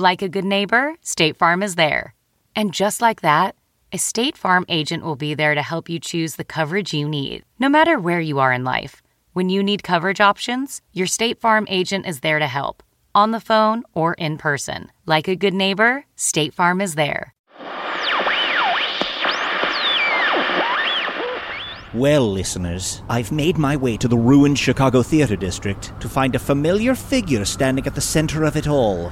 Like a good neighbor, State Farm is there. And just like that, a State Farm agent will be there to help you choose the coverage you need, no matter where you are in life. When you need coverage options, your State Farm agent is there to help, on the phone or in person. Like a good neighbor, State Farm is there. Well, listeners, I've made my way to the ruined Chicago Theater District to find a familiar figure standing at the center of it all.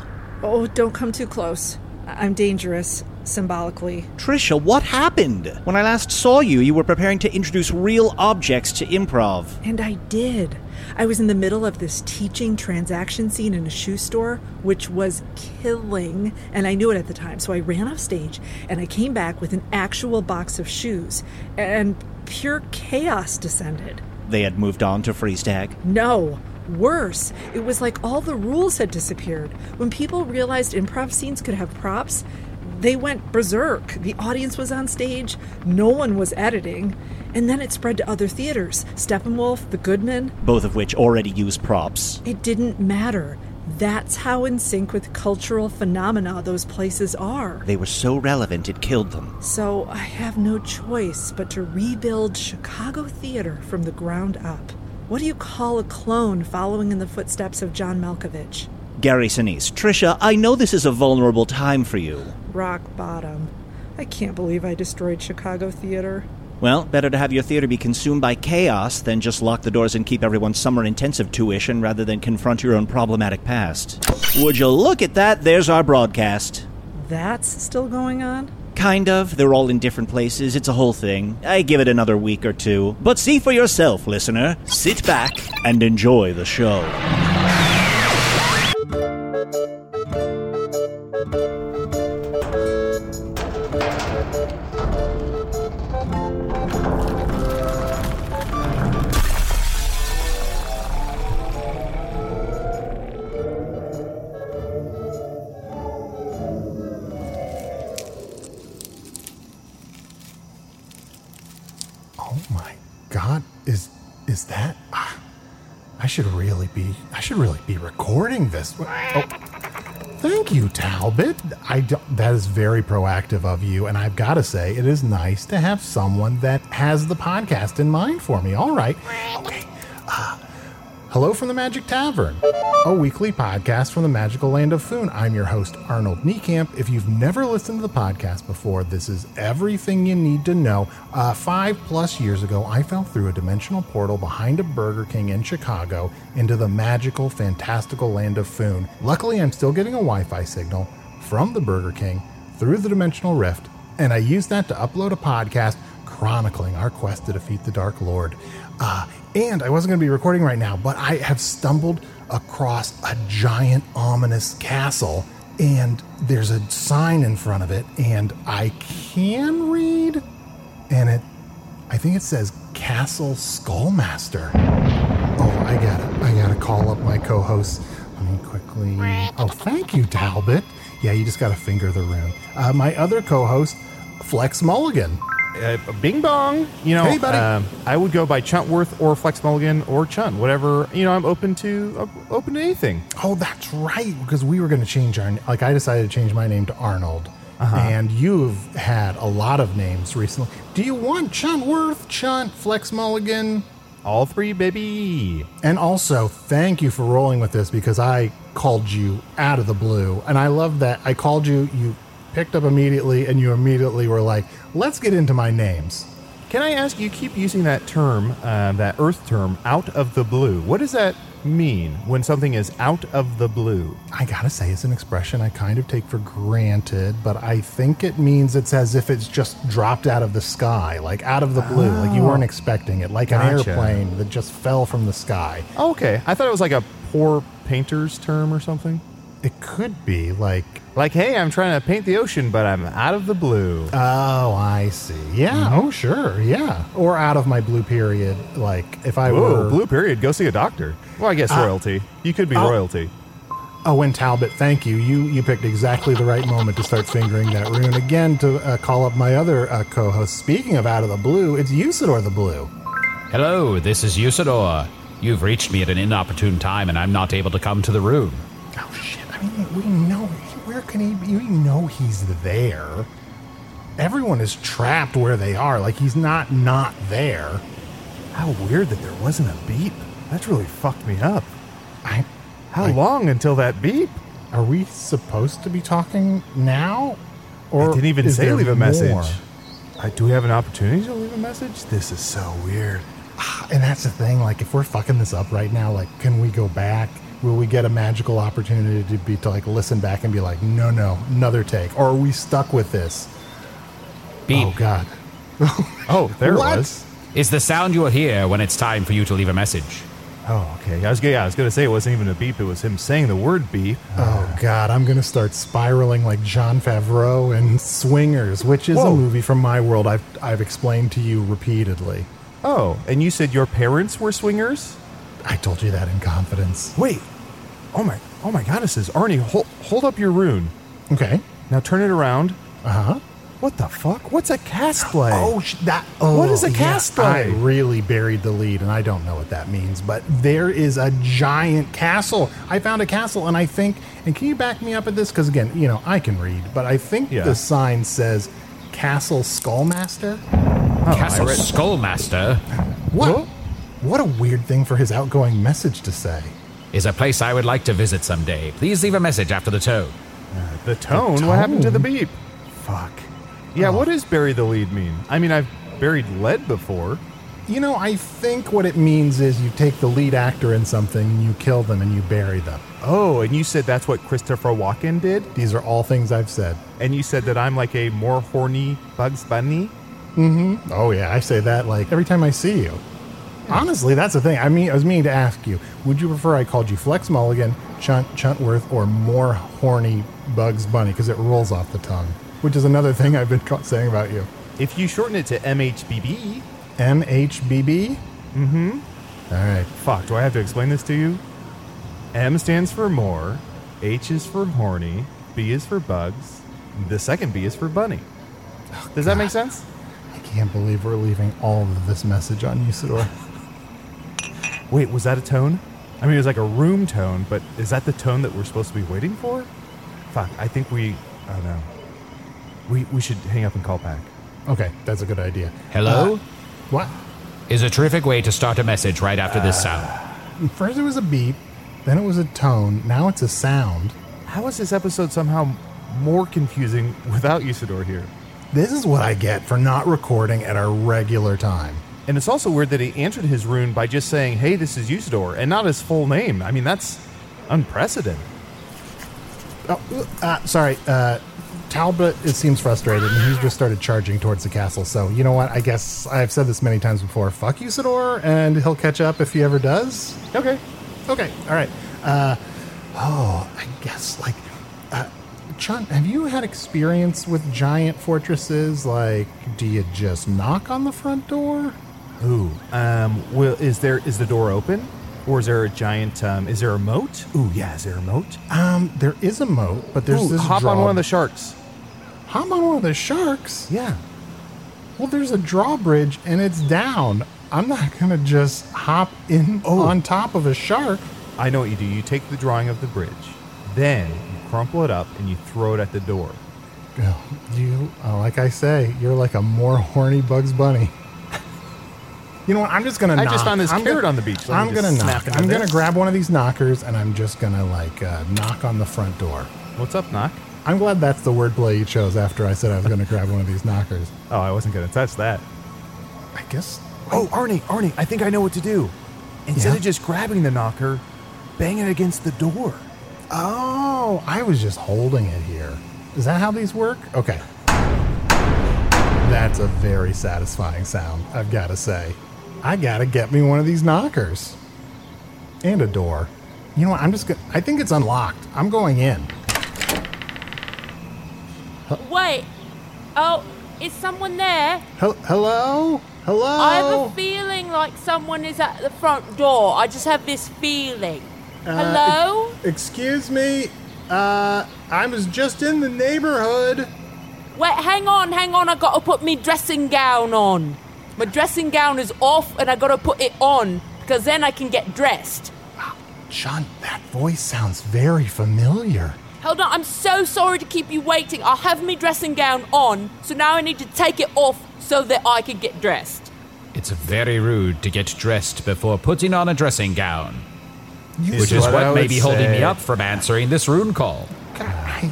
Oh, don't come too close. I'm dangerous, symbolically. Tricia, what happened? When I last saw you, you were preparing to introduce real objects to improv. And I did. I was in the middle of this teaching transaction scene in a shoe store, which was killing, and I knew it at the time. So I ran off stage and I came back with an actual box of shoes, and pure chaos descended. They had moved on to freeze tag. No, worse. It was like all the rules had disappeared. When people realized improv scenes could have props, they went berserk. The audience was on stage, no one was editing, and then it spread to other theaters Steppenwolf, The Goodman. Both of which already use props. It didn't matter. That's how in sync with cultural phenomena those places are. They were so relevant it killed them. So I have no choice but to rebuild Chicago theater from the ground up. What do you call a clone following in the footsteps of John Malkovich? Gary Sinise, Tricia, I know this is a vulnerable time for you. Rock bottom. I can't believe I destroyed Chicago theater. Well, better to have your theater be consumed by chaos than just lock the doors and keep everyone's summer intensive tuition rather than confront your own problematic past. Would you look at that? There's our broadcast. That's still going on? Kind of. They're all in different places. It's a whole thing. I give it another week or two. But see for yourself, listener. Sit back and enjoy the show. This. Oh, thank you, Talbot. I do, that is very proactive of you and I've got to say it is nice to have someone that has the podcast in mind for me. All right. Okay. Hello from the Magic Tavern, a weekly podcast from the magical land of Foon. I'm your host, Arnold Niekamp. If you've never listened to the podcast before, this is everything you need to know. Uh, five plus years ago, I fell through a dimensional portal behind a Burger King in Chicago into the magical, fantastical land of Foon. Luckily, I'm still getting a Wi Fi signal from the Burger King through the dimensional rift, and I used that to upload a podcast chronicling our quest to defeat the Dark Lord. Uh, and I wasn't going to be recording right now, but I have stumbled across a giant, ominous castle, and there's a sign in front of it, and I can read, and it, I think it says Castle Skullmaster. Oh, I got it. I got to call up my co host. Let me quickly. Oh, thank you, Talbot. Yeah, you just got to finger the rune. Uh, my other co host, Flex Mulligan. Uh, Bing Bong. You know, Hey, buddy. um, I would go by Chuntworth or Flex Mulligan or Chun, whatever. You know, I'm open to uh, open to anything. Oh, that's right. Because we were going to change our like I decided to change my name to Arnold, Uh-huh. and you've had a lot of names recently. Do you want Chuntworth, Chunt, Flex Mulligan? All three, baby. And also, thank you for rolling with this because I called you out of the blue. And I love that I called you, you picked up immediately, and you immediately were like, let's get into my names. Can I ask you keep using that term, uh, that Earth term, out of the blue? What does that mean when something is out of the blue? I gotta say, it's an expression I kind of take for granted, but I think it means it's as if it's just dropped out of the sky, like out of the blue, like you weren't expecting it, like an airplane that just fell from the sky. Oh, okay. I thought it was like a poor painter's term or something. It could be like, Like, hey, I'm trying to paint the ocean, but I'm out of the blue. oh, I see. Yeah, oh, sure, yeah. Or out of my blue period, like if I Whoa, were. blue period. Go see a doctor. Well, I guess royalty. You could be oh. royalty. Oh, and Talbot, thank you. You you picked exactly the right moment to start fingering that rune again to uh, call up my other uh, co-host. Speaking of out of the blue, it's Usidore the Blue. Hello, this is Usidore. You've reached me at an inopportune time, and I'm not able to come to the rune. Oh shit! We know where can he? be? We know he's there. Everyone is trapped where they are. Like he's not not there. How weird that there wasn't a beep. That's really fucked me up. I. How I- long until that beep? Are we supposed to be talking now? Or I didn't even say leave a message. I, do we have an opportunity to leave a message? This is so weird. Ah, and that's the thing. Like, if we're fucking this up right now, like, can we go back? Will we get a magical opportunity to be to like listen back and be like, no, no, another take, or are we stuck with this? Beep Oh God. Oh, there it was. is the sound you will hear when it's time for you to leave a message. Oh, okay. I was, yeah, I was going to say it wasn't even a beep. It was him saying the word beep. Oh, oh God, I'm gonna start spiraling like Jon Favreau and Swingers, which is Whoa. a movie from my world. I've I've explained to you repeatedly. Oh, and you said your parents were swingers? I told you that in confidence. Wait. Oh my, oh my goddesses. Arnie, hold, hold up your rune. Okay. Now turn it around. Uh huh. What the fuck? What's a cast play? Oh, sh- that. Oh, What is a yeah, play? I really buried the lead, and I don't know what that means. But there is a giant castle. I found a castle, and I think. And can you back me up at this? Because again, you know, I can read, but I think Yeah. the sign says Castle Skullmaster. Castle Skullmaster What? What a weird thing for his outgoing message to say. Is a place I would like to visit someday. Please leave a message after the tone. the tone? What happened to the beep? Fuck. Yeah, what does bury the lead mean? I mean, I've buried lead before. You know, I think what it means is you take the lead actor in something and you kill them and you bury them. Oh, and you said that's what Christopher Walken did? These are all things I've said. And you said that I'm like a more horny Bugs Bunny? Mm hmm. Oh yeah, I say that like every time I see you. Honestly, that's the thing. I mean, I was meaning to ask you: Would you prefer I called you Flex Mulligan, Chunt Chuntworth, or more horny Bugs Bunny? Because it rolls off the tongue, which is another thing I've been ca- saying about you. If you shorten it to MHBB, MHBB. Mm-hmm. All right. fuck, do I have to explain this to you? M stands for more, H is for horny, B is for bugs, the second B is for bunny. Does that make sense? I can't believe we're leaving all of this message on Usidore. Wait, was that a tone? I mean, it was like a room tone, but is that the tone that we're supposed to be waiting for? Fuck, I think we. Oh no. We, we should hang up and call back. Okay, that's a good idea. Hello? Uh, what? is a terrific way to start a message right after this sound. First it was a beep, then it was a tone, now it's a sound. How is this episode somehow more confusing without Usidore here? This is what I get for not recording at our regular time. And it's also weird that he answered his rune by just saying, hey, this is Usidore, and not his full name. I mean, that's unprecedented. Oh, uh, sorry. Uh, Talbot, it seems frustrated, and he's just started charging towards the castle. So, you know what? I guess I've said this many times before. Fuck Usidore, and he'll catch up if he ever does. Okay. Okay, all right. Uh, oh, I guess, like, uh, Chunt, have you had experience with giant fortresses? Like, do you just knock on the front door? Ooh. Um, well, is there is the door open? Or is there a giant, um, is there a moat? Ooh, yeah, is there a moat? Um, there is a moat, but there's Ooh, this hop on one of the sharks. hop on one of the sharks. Yeah. Well, there's a drawbridge and it's down. I'm not gonna just hop in Oh. on top of a shark. I know what you do. You take the drawing of the bridge, then you crumple it up and you throw it at the door. You, oh, like I say, you're like a more horny Bugs Bunny. You know what? I'm just gonna. I knock. just found this I'm carrot gonna- on the beach. Let I'm gonna knock. I'm gonna grab one of these knockers, and I'm just gonna like uh, knock on the front door. What's up, knock? I'm glad that's the wordplay you chose after I said I was gonna grab one of these knockers. Oh, I wasn't gonna touch that. I guess. Oh, Arnie, Arnie, I think I know what to do. Instead Yeah? of just grabbing the knocker, bang it against the door. Oh, I was just holding it here. Is that how these work? Okay. That's a very satisfying sound, I've got to say. I got to get me one of these knockers. And a door. You know what? I'm just to. I think it's unlocked. I'm going in. Wait. Oh, is someone there? Hel- hello? Hello? I have a feeling like someone is at the front door. I just have this feeling. Uh, Hello? Excuse me. Uh, I was just in the neighborhood. Wait, hang on, hang on. I gotta put me dressing gown on. My dressing gown is off and I gotta put it on because then I can get dressed. Sean, that voice sounds very familiar. Hold on, I'm so sorry to keep you waiting. I'll have me dressing gown on, so now I need to take it off so that I can get dressed. It's very rude to get dressed before putting on a dressing gown, which is what what, may would be holding me up from answering this rune call. I,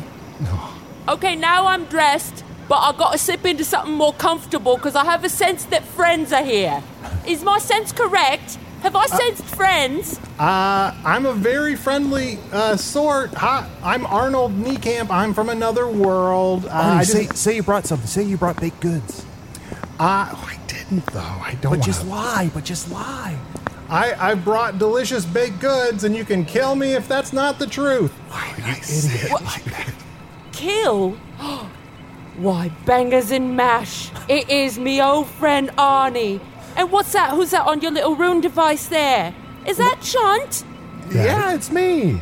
Okay, now I'm dressed, but I gotta slip into something more comfortable because I have a sense that friends are here. Is my sense correct? Have I sensed friends? Uh, I'm a very friendly uh, sort. Hi, I'm Arnold Niekamp. I'm from another world. Uh, Arnie, I, say, just, say you brought something. Say you brought baked goods. uh, oh, I didn't though. I don't. But wanna- just lie, but just lie. I I brought delicious baked goods, and you can kill me if that's not the truth. Why did I say it like that? Kill? Why, bangers and mash. It is me old friend Arnie. And what's that? Who's that on your little rune device there? Is that Chunt? Yeah, it's me.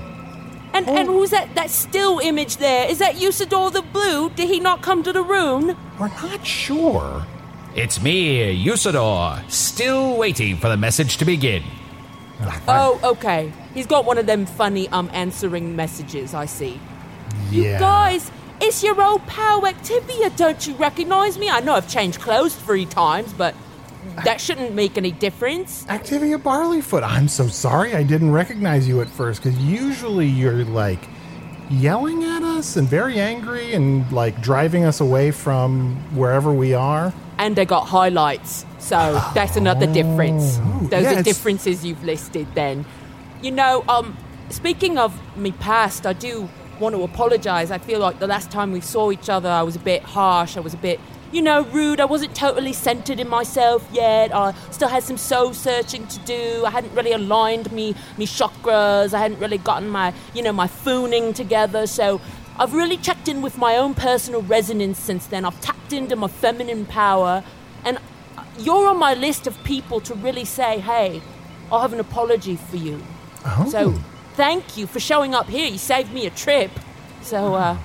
And and who's that that still image there? Is that Usidore the Blue? Did he not come to the rune? We're not sure. It's me, Usidore, still waiting for the message to begin. Oh, okay. He's got one of them funny um answering messages, I see. You guys, it's your old pal Activia, don't you recognize me? I know I've changed clothes three times, but that shouldn't make any difference. Activia Barleyfoot. I'm so sorry I didn't recognize you at first because usually you're like yelling at us and very angry and like driving us away from wherever we are. And I got highlights, so that's another difference. Those yeah, are differences you've listed then. You know, um, speaking of me past, I do want to apologize. I feel like the last time we saw each other, I was a bit harsh. I was a bit, you know, rude. I wasn't totally centered in myself yet. I still had some soul searching to do. I hadn't really aligned me, me chakras. I hadn't really gotten my, you know, my fooning together. So I've really checked in with my own personal resonance since then. I've tapped into my feminine power. And you're on my list of people to really say, hey, I'll have an apology for you. Oh. So thank you for showing up here. You saved me a trip. So, uh,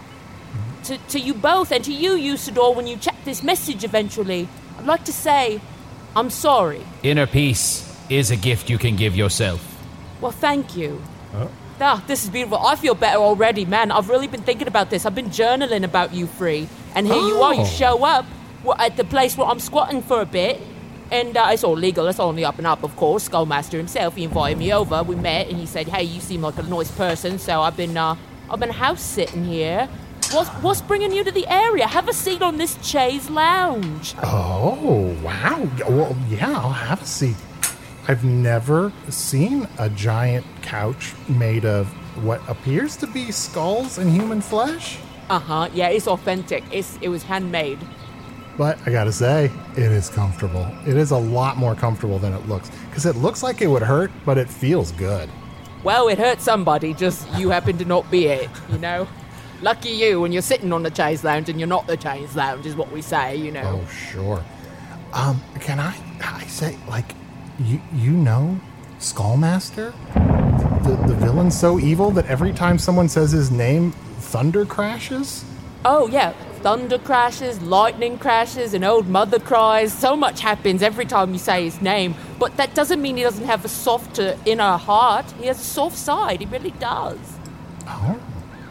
to, to you both and to you, Usidore, when you check this message eventually, I'd like to say, I'm sorry. Inner peace is a gift you can give yourself. Well, thank you. Ah, this is beautiful. I feel better already, man. I've really been thinking about this. I've been journaling about you three. And here you are. You Oh. show up at the place where I'm squatting for a bit. And uh, it's all legal. It's all on the up and up, of course. Skullmaster himself, he invited me over. We met, and he said, "Hey, you seem like a nice person." So I've been, uh, I've been house sitting here. What's what's bringing you to the area? Have a seat on this chaise lounge. Oh, wow. Well, yeah, I'll have a seat. I've never seen a giant couch made of what appears to be skulls and human flesh. Uh huh. Yeah, it's authentic. It's it was handmade. But I gotta say, it is comfortable. It is a lot more comfortable than it looks. Because it looks like it would hurt, but it feels good. Well, it hurt somebody, just you happen to not be it, you know? Lucky you when you're sitting on the chaise lounge and you're not the chaise lounge, is what we say, you know? Oh, sure. Um, can I, I say, like, you, you know Skullmaster? The, the villain so evil that every time someone says his name, thunder crashes? Oh, yeah. Thunder crashes, lightning crashes, and old mother cries. So much happens every time you say his name. But that doesn't mean he doesn't have a softer inner heart. He has a soft side. He really does.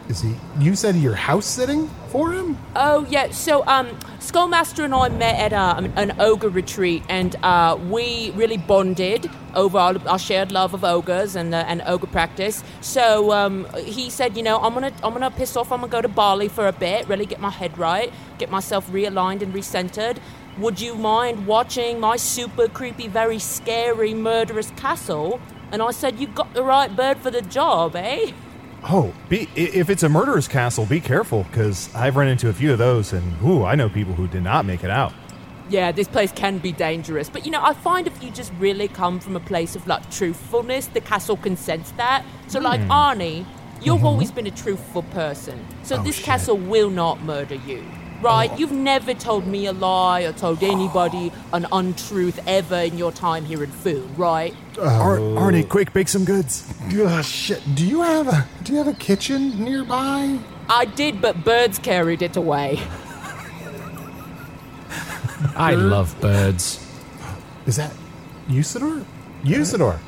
Is he? You said you're house sitting for him? Oh yeah, so um, Skullmaster and I met at uh, an ogre retreat, and uh, we really bonded over our, our shared love of ogres and uh, and ogre practice. So um, he said, you know, I'm gonna I'm gonna piss off. I'm gonna go to Bali for a bit, really get my head right, get myself realigned and recentered. Would you mind watching my super creepy, very scary, murderous castle? And I said, you got the right bird for the job, eh? Oh, be if it's a murderer's castle, be careful because I've run into a few of those, and ooh, I know people who did not make it out. Yeah, this place can be dangerous, but you know, I find if you just really come from a place of like truthfulness, the castle can sense that. So, like hmm. Arnie, you've mm-hmm. always been a truthful person, so oh, this castle will not murder you. Right? Oh. You've never told me a lie or told anybody an untruth ever in your time here in Foon, right? Uh, Ar- oh. Arnie, quick, bake some goods. Ugh, shit. Do you have a Do you have a kitchen nearby? I did, but birds carried it away. I love birds. Is that Usidore? Usidore.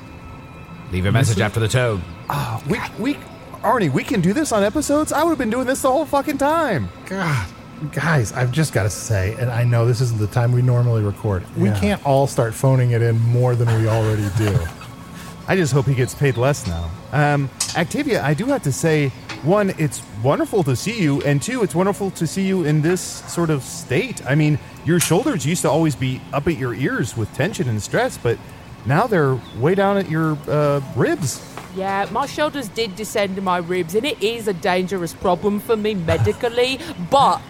Leave a message after the tone. Ah, we, we, Arnie, we can do this on episodes. I would have been doing this the whole fucking time. God, guys, I've just got to say, and I know this isn't the time we normally record. We Yeah. can't all start phoning it in more than we already do. I just hope he gets paid less now. Um, Activia, I do have to say, one, it's wonderful to see you, and two, it's wonderful to see you in this sort of state. I mean, your shoulders used to always be up at your ears with tension and stress, but now they're way down at your uh, ribs. Yeah, my shoulders did descend to my ribs, and it is a dangerous problem for me medically. but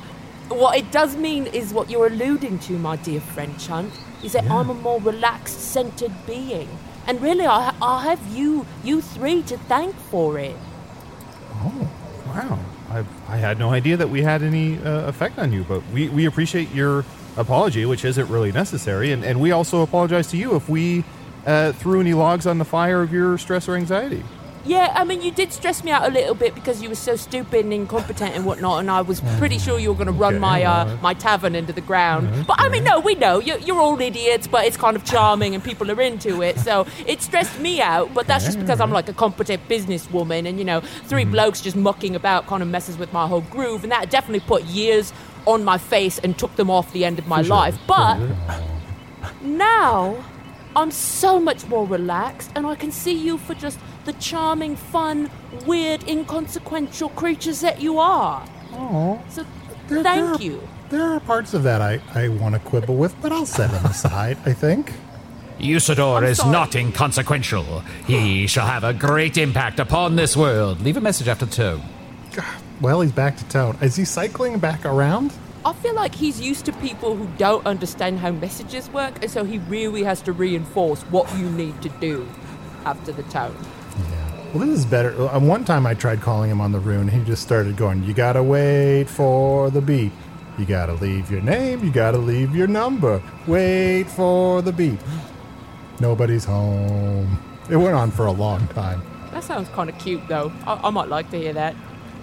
what it does mean is what you're alluding to, my dear friend Chunt, is that I'm a more relaxed, centered being. And really, I, I have you, you three, to thank for it. Oh, wow. I, I had no idea that we had any uh, effect on you, but we, we appreciate your apology, which isn't really necessary. And, and we also apologize to you if we uh, threw any logs on the fire of your stress or anxiety. Yeah, I mean, you did stress me out a little bit because you were so stupid and incompetent and whatnot, and I was pretty sure you were going to run Okay, my uh, my tavern into the ground. But I mean, no, we know. You're, you're all idiots, but it's kind of charming and people are into it, so it stressed me out. But that's just because I'm like a competent businesswoman, and you know, 3 blokes just mucking about kind of messes with my whole groove, and that definitely put years on my face and took them off the end of my life. But now I'm so much more relaxed, and I can see you for just the charming, fun, weird, inconsequential creatures that you are. Oh, So There- thank there are- you. there are parts of that I, I want to quibble with, but I'll set them aside, I think. Usidore is not inconsequential. He shall have a great impact upon this world. Leave a message after the tone. Well, he's back to town. Is he cycling back around? I feel like he's used to people who don't understand how messages work, and so he really has to reinforce what you need to do after the tone. Well, this is better. Uh, one time I tried calling him on the rune. He just started going, You gotta wait for the beep. You gotta leave your name. You gotta leave your number. Wait for the beep. Nobody's home. It went on for a long time. That sounds kind of cute, though. I, I might like to hear that.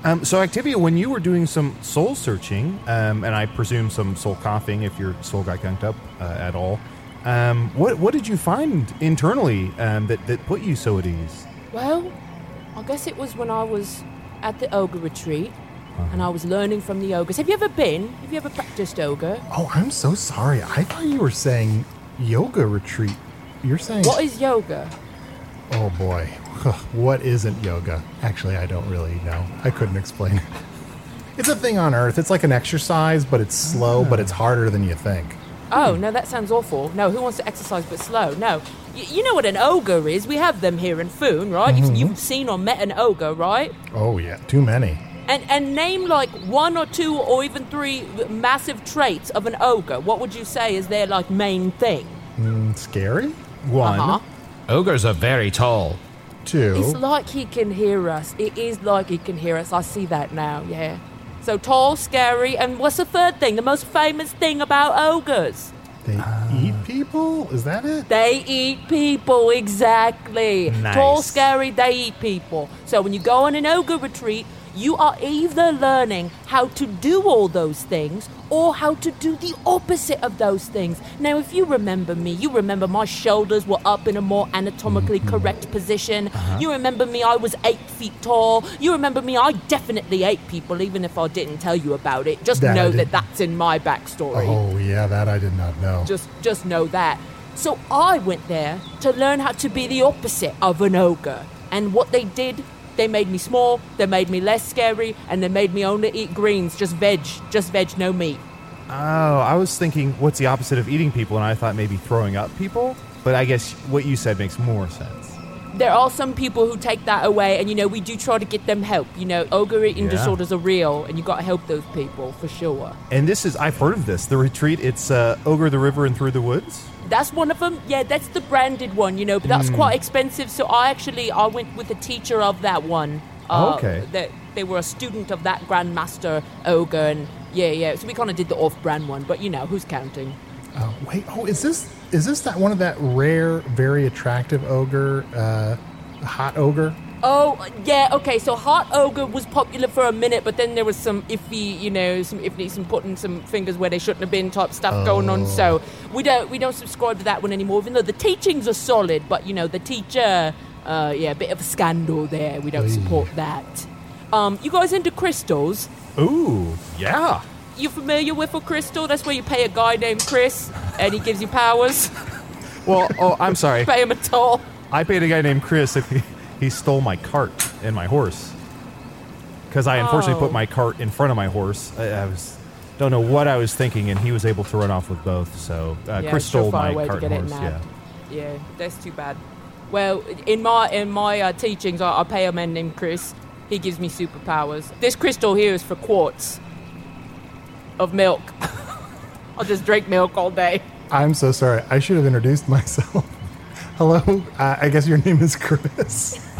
Um, so, Activia, when you were doing some soul searching, um, and I presume some soul coughing if your soul got gunked up uh, at all, um, what what did you find internally um, that, that put you so at ease? Well, I guess it was when I was at the ogre retreat, and I was learning from the ogres. Have you ever been? Have you ever practiced ogre? Oh, I'm so sorry. I thought you were saying yoga retreat. You're saying. What is yoga? Oh boy. What isn't yoga? Actually, I don't really know. I couldn't explain. It's a thing on earth. It's like an exercise, but it's slow, but it's ah. harder than you think. Oh, no, that sounds awful. No, who wants to exercise but slow? No. Y- you know what an ogre is? We have them here in Foon, right? You've, you've seen or met an ogre, right? Oh yeah, too many. And, and name like one or two or even three massive traits of an ogre. What would you say is their like main thing? Mm, scary. One. Uh-huh. Ogres are very tall. Two. It's like he can hear us. It is like he can hear us. I see that now, yeah. So tall, scary, and what's the third thing? The most famous thing about ogres? They ah. eat people. Is that it? They eat people, exactly. Nice. Tall, scary, they eat people. So when you go on an ogre retreat, You are either learning how to do all those things or how to do the opposite of those things. Now, if you remember me, you remember my shoulders were up in a more anatomically mm-hmm. correct position. Uh-huh. You remember me, I was eight feet tall. You remember me, I definitely ate people, even if I didn't tell you about it. Just That know that that's in my backstory. Oh yeah, that I did not know. Just just know that. So I went there to learn how to be the opposite of an ogre. And what they did, they made me small, they made me less scary, and they made me only eat greens, just veg, just veg, no meat. Oh, I was thinking, what's the opposite of eating people? And I thought maybe throwing up people. But I guess what you said makes more sense. There are some people who take that away, and you know, we do try to get them help. You know, ogre eating Yeah. disorders are real, and you got to help those people for sure. And this is, I've heard of this. The retreat, it's uh, Ogre the River and Through the Woods. That's one of them. Yeah, that's the branded one, you know, but that's quite expensive. So I actually I went with a teacher of that one. Uh, Okay. That they were a student of that grandmaster ogre, and yeah, yeah. So we kind of did the off-brand one, but you know, who's counting? Oh, wait, oh, is this is this that one of that rare, very attractive ogre, uh, hot ogre? Oh yeah, okay. So hot ogre was popular for a minute, but then there was some iffy, you know, some iffy, some putting some fingers where they shouldn't have been type stuff going on. So we don't we don't subscribe to that one anymore. Even though the teachings are solid, but you know the teacher, uh, yeah, a bit of a scandal there. We don't support that. Um, you guys into crystals? Ooh, yeah. You familiar with a crystal? That's where you pay a guy named Chris, and he gives you powers. Well, oh, I'm sorry. pay him a toll. I paid a guy named Chris if he, he stole my cart and my horse. Because I unfortunately Oh. put my cart in front of my horse. I, I was don't know what I was thinking, and he was able to run off with both. So uh, Yeah, Chris stole my cart and horse. Yeah. Yeah, that's too bad. Well, in my in my uh, teachings, I, I pay a man named Chris. He gives me superpowers. This crystal here is for quarts of milk. I'll just drink milk all day. I'm so sorry. I should have introduced myself. Hello, uh, I guess your name is Chris.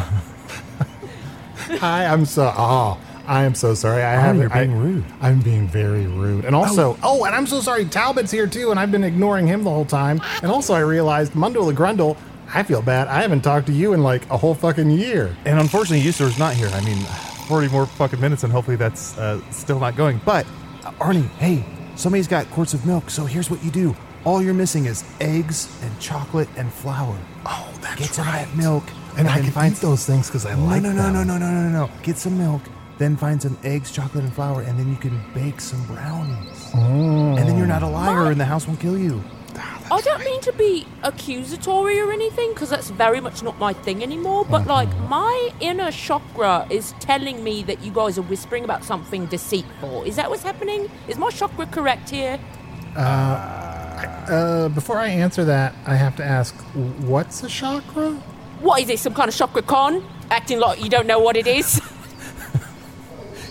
Hi, I'm so. Oh, I am so sorry. I haven't. you're being I- rude. I'm being very rude, and also, oh. and I'm so sorry. Talbot's here too, and I've been ignoring him the whole time. And also, I realized Mundo Legrundle. I feel bad. I haven't talked to you in like a whole fucking year. And unfortunately, Usidore's not here. I mean, 40 more fucking minutes, and hopefully that's uh, still not going. But, uh, Arnie, hey, somebody's got quarts of milk, so here's what you do. All you're missing is eggs and chocolate and flour. Oh, that's Get some right. of milk. And I then can find eat those things because I No, like no, no, them. no, no, no, no, no. Get some milk, then find some eggs, chocolate, and flour, and then you can bake some brownies. And then you're not a liar, and the house won't kill you. I don't mean to be accusatory or anything, because that's very much not my thing anymore. But like, my inner chakra is telling me that you guys are whispering about something deceitful. Is that what's happening? Is my chakra correct here? Uh, Uh, before I answer that, I have to ask, what's a chakra? What is it? Some kind of chakra con? Acting like you don't know what it is.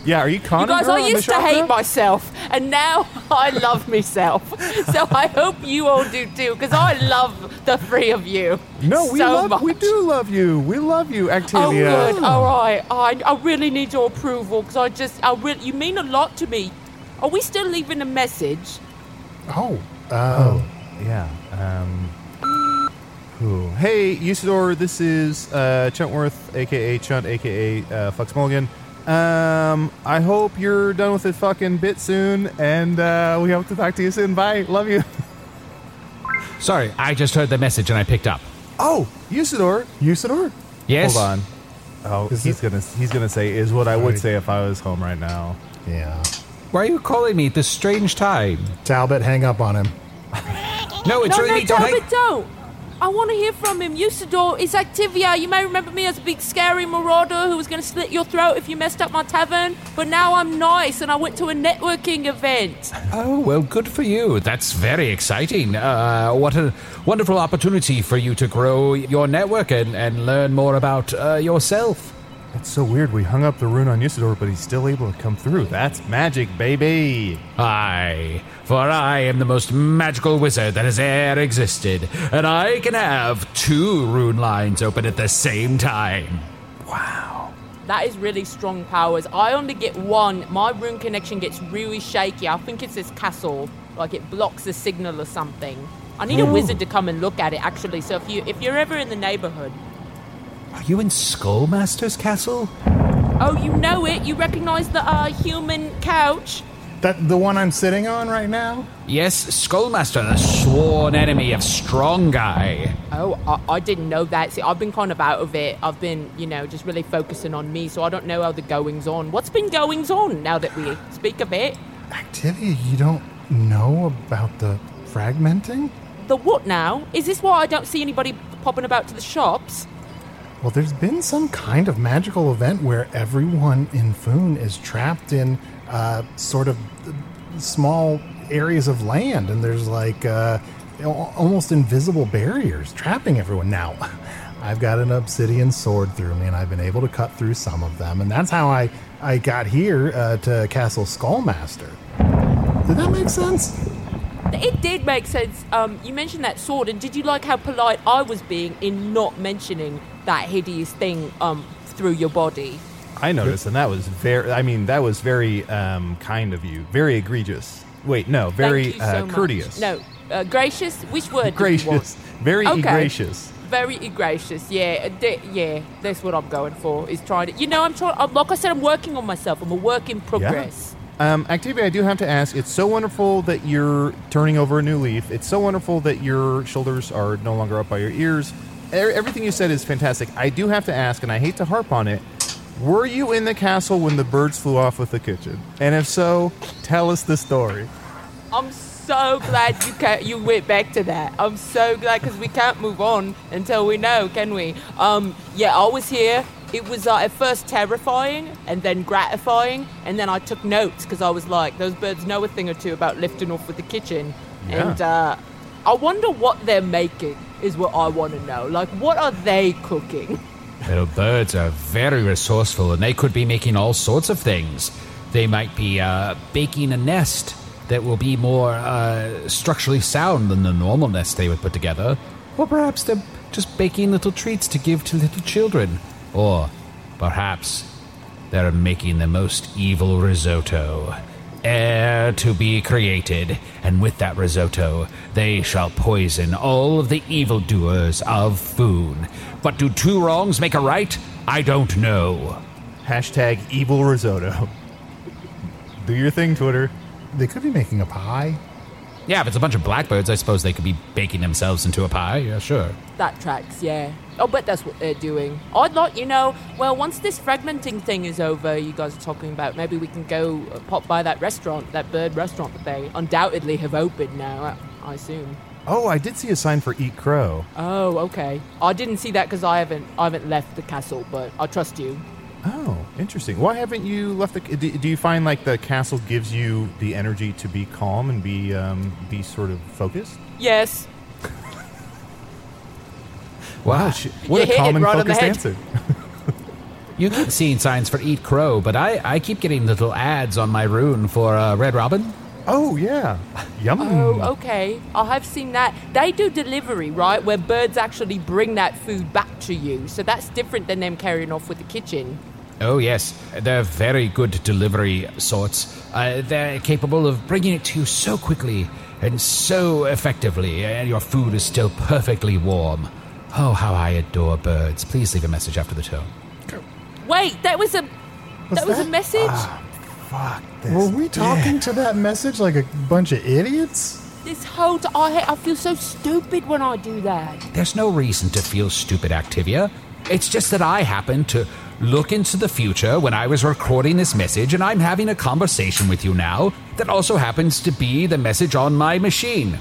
Yeah, are you You conning guys, her I used to chakra? hate myself, and now I love myself. So I hope you all do too, because I love the three of you. No, we so love, much. we do love you. We love you, Oh, Activia. good. All right. I, I really need your approval because I just, I really, you mean a lot to me. Are we still leaving a message? Oh, uh, Yeah. Um. Who? Hey, Usidore, this is uh, Chuntworth, aka Chunt, aka uh, Flex Mulligan. Um, I hope you're done with the fucking bit soon, and uh, we hope to talk to you soon. Bye. Love you. Sorry, I just heard the message and I picked up. Oh, Usidore. Usidore? Yes? Hold on. Oh, he's gonna he's gonna say is what I would say if I was home right now. Yeah. Why are you calling me at this strange time? Talbot, hang up on him. No, it's no, really no, me. Don't hang- don't. I want to hear from him. Usidore is Activia. You may remember me as a big scary marauder who was going to slit your throat if you messed up my tavern. But now I'm nice and I went to a networking event. Oh, well, good for you. That's very exciting. Uh, what a wonderful opportunity for you to grow your network and, and learn more about uh, yourself. That's so weird. We hung up the rune on Usidore, but he's still able to come through. That's magic, baby. Aye, for I am the most magical wizard that has ever existed, and I can have two rune lines open at the same time. Wow. That is really strong powers. I only get one. My rune connection gets really shaky. I think it's this castle, like it blocks the signal or something. I need a wizard to come and look at it actually. So if you if you're ever in the neighborhood, Are you in Skullmaster's castle? Oh, you know it. You recognize the uh, human couch? That the one I'm sitting on right now? Yes, Skullmaster, the sworn enemy of Strong Guy. Oh, I, I didn't know that. See, I've been kind of out of it. I've been, you know, just really focusing on me, so I don't know how the goings on. What's been goings on now that we speak of it? Activia, you don't know about the fragmenting? The what now? Is this why I don't see anybody popping about to the shops? Well, there's been some kind of magical event where everyone in Foon is trapped in uh, sort of small areas of land, and there's like uh, almost invisible barriers trapping everyone. Now, I've got an obsidian sword through me, and I've been able to cut through some of them, and that's how I, I got here uh, to Castle Skullmaster. Did that make sense? It did make sense. Um, you mentioned that sword, and did you like how polite I was being in not mentioning that hideous thing um, through your body? I noticed, and that was very. I mean, that was very um, kind of you. Very egregious. Wait, no, very you uh, so much. courteous. No, uh, gracious. Which word? gracious. Very Okay. gracious. Very gracious. Yeah, uh, d- yeah. That's what I'm going for. Is trying to. You know, I'm trying. I'm, like I said, I'm working on myself. I'm a work in progress. Um, Activia, I do have to ask. It's so wonderful that you're turning over a new leaf. It's so wonderful that your shoulders are no longer up by your ears. Everything you said is fantastic. I do have to ask, and I hate to harp on it. Were you in the castle when the birds flew off with the kitchen? And if so, tell us the story. I'm so glad you ca- you went back to that. I'm so glad because we can't move on until we know, can we? Um, yeah, I was here. It was uh, at first terrifying and then gratifying, and then I took notes because I was like, those birds know a thing or two about lifting off with the kitchen, Yeah. and uh, I wonder what they're making. Is what I want to know. Like, what are they cooking? Well, birds are very resourceful and they could be making all sorts of things. They might be uh, baking a nest that will be more uh, structurally sound than the normal nest they would put together. Or perhaps they're just baking little treats to give to little children. Or perhaps they're making the most evil risotto. Air to be created, and with that risotto, they shall poison all of the evildoers of Foon. But do two wrongs make a right? I don't know. Hashtag evil risotto. Do your thing, Twitter. They could be making a pie. Yeah, if it's a bunch of blackbirds, I suppose they could be baking themselves into a pie. Yeah, sure. That tracks, yeah. I'll bet that's what they're doing. I'd like, you know, well, once this fragmenting thing is over, you guys are talking about, maybe we can go uh, pop by that restaurant, that bird restaurant that they undoubtedly have opened now, I, I assume. Oh, I did see a sign for Eat Crow. Oh, okay. I didn't see that because I haven't, I haven't left the castle, but I trust you. Oh, interesting. Why haven't you left the? Do, do you find like the castle gives you the energy to be calm and be um, be sort of focused? Yes. Wow. sh- what You a common calm right focused answer. You keep seeing signs for Eat Crow, but I, I keep getting little ads on my rune for uh, Red Robin. Oh yeah, yum. Oh, okay. I have seen that. They do delivery, right? Where birds actually bring that food back to you. So that's different than them carrying off with the kitchen. Oh, yes. They're very good delivery sorts. Uh, they're capable of bringing it to you so quickly and so effectively, and your food is still perfectly warm. Oh, how I adore birds. Please leave a message after the tone. Wait, that was a that was a that- message. Ah, fuck this. Were we talking to that message like a bunch of idiots? This whole i feel so stupid when I do that. There's no reason to feel stupid, Activia. It's just that I happened to look into the future when I was recording this message, and I'm having a conversation with you now that also happens to be the message on my machine.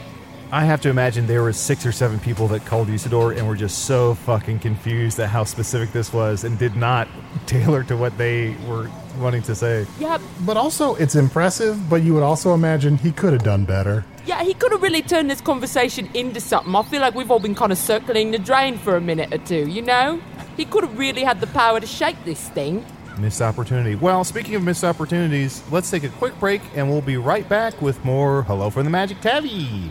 I have to imagine there were six or seven people that called Usidore and were just so fucking confused at how specific this was and did not tailor to what they were wanting to say. Yeah, But also, it's impressive, but you would also imagine he could have done better. yeah. He could have really turned this conversation into something. I feel like we've all been kind of circling the drain for a minute or two. You know, he could have really had the power to shake this thing. Missed opportunity. Well, speaking of missed opportunities, let's take a quick break and we'll be right back with more Hello from the Magic Tabby.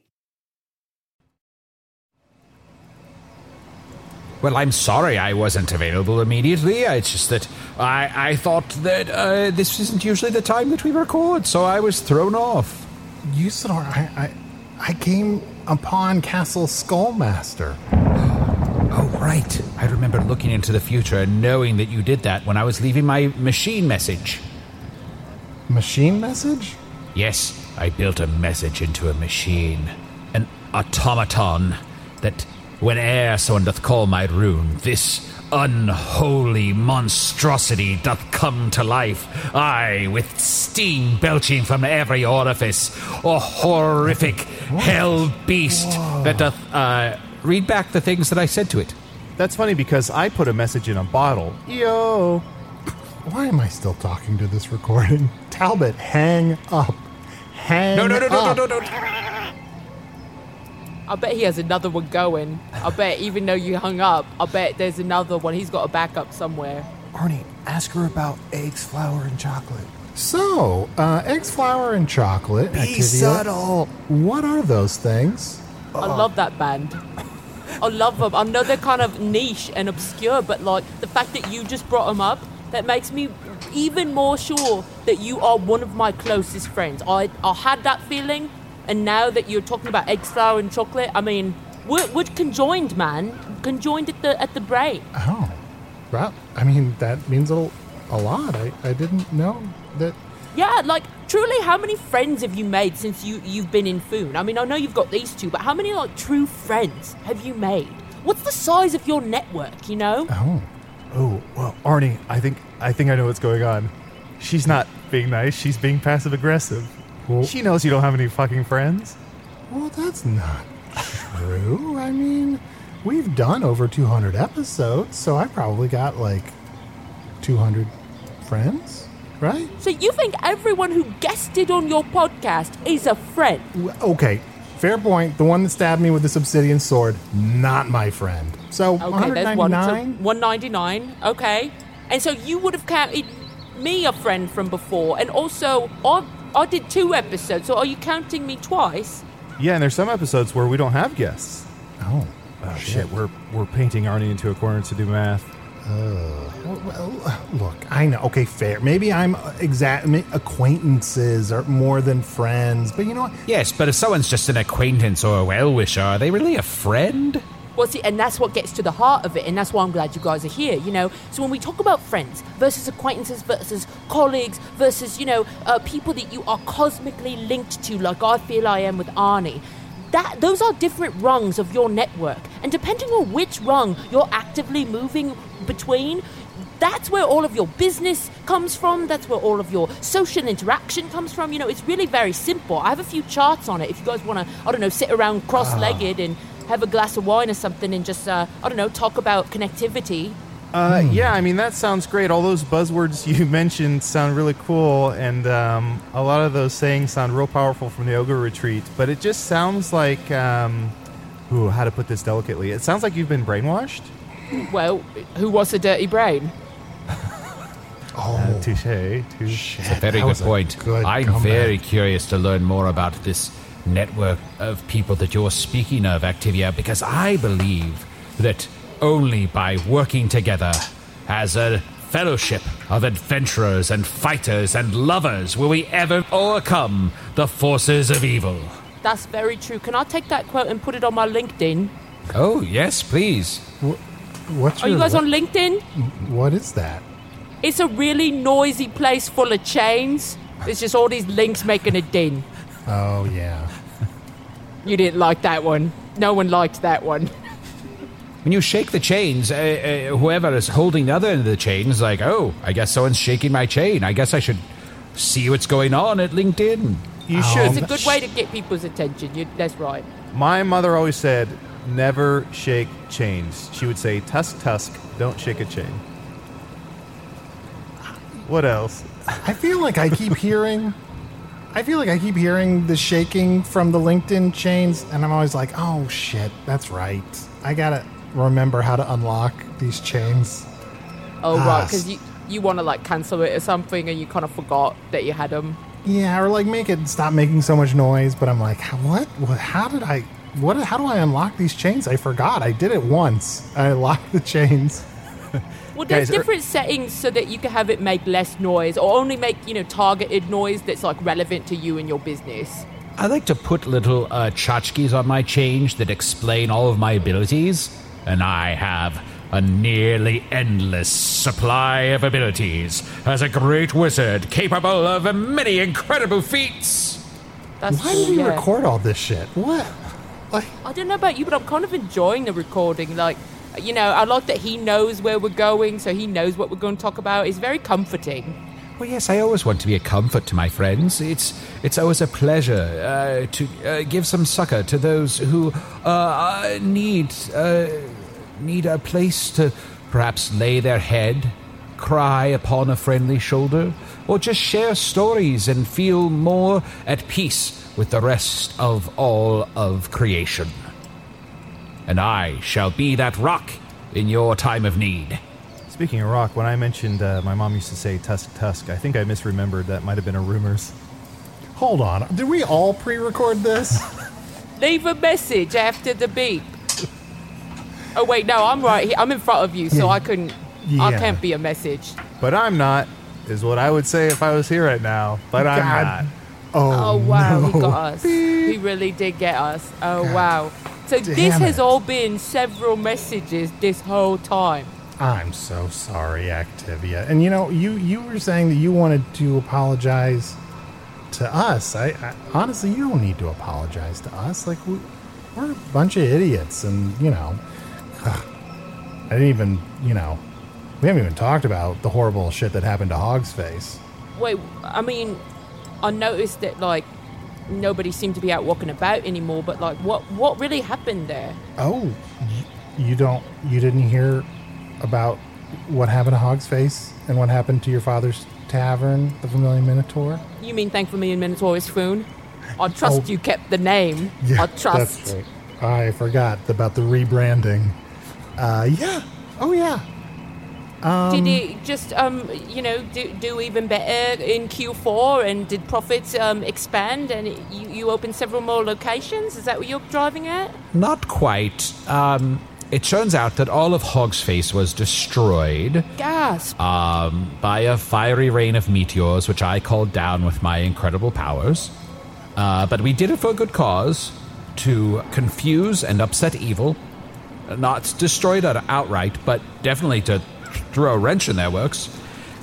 Well, I'm sorry I wasn't available immediately. It's just that I, I thought that uh, this isn't usually the time that we record, so I was thrown off. Usidore, I, I, I came upon Castle Skullmaster. Oh, right. I remember looking into the future and knowing that you did that when I was leaving my machine message. Machine message? Yes, I built a message into a machine. An automaton that Whene'er someone doth call my rune, this unholy monstrosity doth come to life. Aye, with steam belching from every orifice, a horrific hell beast that doth uh, read back the things that I said to it. That's funny because I put a message in a bottle. Yo. Why am I still talking to this recording? Talbot, hang up. Hang no, no, no, up. no, no, no, no. I bet he has another one going. I bet even though you hung up, I bet there's another one. He's got a backup somewhere. Arnie, ask her about eggs, flour, and chocolate. So, uh, eggs, flour, and chocolate. Be Activia. subtle. What are those things? I love that band. I love them. I know they're kind of niche and obscure, but like the fact that you just brought them up, that makes me even more sure that you are one of my closest friends. I, I had that feeling, and now that you're talking about eggs, flour, and chocolate, I mean, we're, we're conjoined, man. Conjoined at the at the brain. Oh, well, I mean, that means a, a lot. I, I didn't know that. Yeah, like truly, how many friends have you made since you you've been in Foon? I mean, I know you've got these two, but how many like true friends have you made? What's the size of your network? You know? Oh, Oh, well, Arnie, I think I think I know what's going on. She's not being nice, she's being passive aggressive. Well- She knows you don't have any fucking friends. well, that's not true. I mean, we've done over 200 episodes, so I probably got like 200 friends, right? So you think everyone who guested on your podcast is a friend? W- Okay, fair point. The one that stabbed me with this obsidian sword, not my friend. So Okay, there's one. So 199. 199. Okay. And so you would have counted me a friend from before, and also I I did two episodes. So are you counting me twice? Yeah, and there's some episodes where we don't have guests. Oh, Oh, oh shit, we're we're painting Arnie into a corner to do math. Oh, well, well, look, I know. Okay, fair. Maybe I'm exact acquaintances are more than friends, but you know what? Yes, but if someone's just an acquaintance or a well wisher, are they really a friend? Well, see, and that's what gets to the heart of it, and that's why I'm glad you guys are here. You know, so when we talk about friends versus acquaintances versus colleagues versus you know uh, people that you are cosmically linked to, like I feel I am with Arnie. That those are different rungs of your network, and depending on which rung you're actively moving between, that's where all of your business comes from. That's where all of your social interaction comes from. You know, it's really very simple. I have a few charts on it. If you guys want to, I don't know, sit around cross-legged and have a glass of wine or something and just, uh, I don't know, talk about connectivity. Uh, yeah, I mean that sounds great. All those buzzwords you mentioned sound really cool, and um, a lot of those sayings sound real powerful from the yoga retreat. But it just sounds like, um, ooh, how to put this delicately? It sounds like you've been brainwashed. Well, who was a dirty brain? Oh, Touche. Touche. It's a very that good was a point. good I'm comeback. very curious to learn more about this network of people that you're speaking of, Activia, because I believe that only by working together as a fellowship of adventurers and fighters and lovers will we ever overcome the forces of evil. That's very true. Can I take that quote and put it on my LinkedIn? Oh, yes, please. What's Are your, you guys what, on LinkedIn? what is that? It's a really noisy place full of chains. It's just all these links making a din. Oh yeah. You didn't like that one. No one liked that one. When you shake the chains, uh, uh, whoever is holding the other end of the chain is like, oh, I guess someone's shaking my chain. I guess I should see what's going on at LinkedIn. You Oh, should. It's a good way to get people's attention. You, that's right. My mother always said, never shake chains. She would say, tusk, tusk, don't shake a chain. What else? I feel like I keep hearing. I feel like I keep hearing the shaking from the LinkedIn chains, and I'm always like, "Oh shit, that's right. I gotta remember how to unlock these chains." Oh, Ah, right, because you, you want to like cancel it or something and you kind of forgot that you had them. Yeah, or like make it stop making so much noise. But I'm like, what? what how did I? What? How do I unlock these chains? I forgot. I did it once. I locked the chains. Well, there's Guys, are- different settings so that you can have it make less noise or only make, you know, targeted noise that's like relevant to you and your business. I like to put little uh, tchotchkes on my change that explain all of my abilities, and I have a nearly endless supply of abilities as a great wizard capable of many incredible feats. That's Why cool, did we yeah. record all this shit? What? Like, I don't know about you, but I'm kind of enjoying the recording. Like, you know, I like that he knows where we're going, so he knows what we're going to talk about. It's very comforting. Well, yes, I always want to be a comfort to my friends. It's it's always a pleasure uh, to uh, give some succor to those who uh, need uh, need a place to perhaps lay their head, cry upon a friendly shoulder, or just share stories and feel more at peace with the rest of all of creation. And I shall be that rock in your time of need. Speaking of rock, when I mentioned uh, my mom used to say tusk, tusk, I think I misremembered that might have been a rumors. hold on. Did we all pre-record this? Leave a message after the beep. Oh wait, no, I'm right here. I'm in front of you, so Yeah. I couldn't. I can't be a message. But I'm not, is what I would say if I was here right now. But I'm God. not. Oh, Oh wow, no. he got us. He really did get us. Oh wow. So this damn has it. all been several messages this whole time. I'm so sorry, Activia. And you know, you you were saying that you wanted to apologize to us. I, I honestly, you don't need to apologize to us. Like we, we're a bunch of idiots, and you know, ugh, I didn't even, you know, we haven't even talked about the horrible shit that happened to Hog's Face. Wait, I mean, I noticed that like nobody seemed to be out walking about anymore. But like, what what really happened there? Oh, you don't, you didn't hear about what happened to Hog's Face and what happened to your father's tavern, the Vermilion Minotaur? You mean thank for Minotaur is Foon? I trust Oh. you kept the name. I trust. That's right. I forgot about the rebranding. Uh, yeah. Oh, yeah. Did it just, um, you know, do, do even better in Q4? And did profits um, expand? And you, you opened several more locations? Is that what you're driving at? Not quite. Um, it turns out that all of Hog's Face was destroyed Gasp! um, by a fiery rain of meteors, which I called down with my incredible powers. Uh, but we did it for a good cause to confuse and upset evil. Not destroy outright, but definitely to throw a wrench in their works.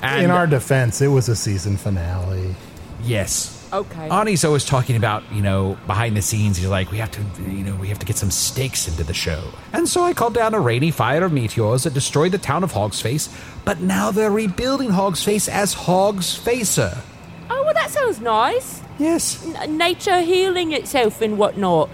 And In our defense, it was a season finale. yes, Okay. Arnie's always talking about, you know, behind the scenes. He's like, we have to, you know, we have to get some stakes into the show. And so I called down a rainy fire of meteors that destroyed the town of Hogsface, but now they're rebuilding Hogsface as Hog's Facer. oh, well, that sounds nice. Yes. N- nature healing itself and whatnot.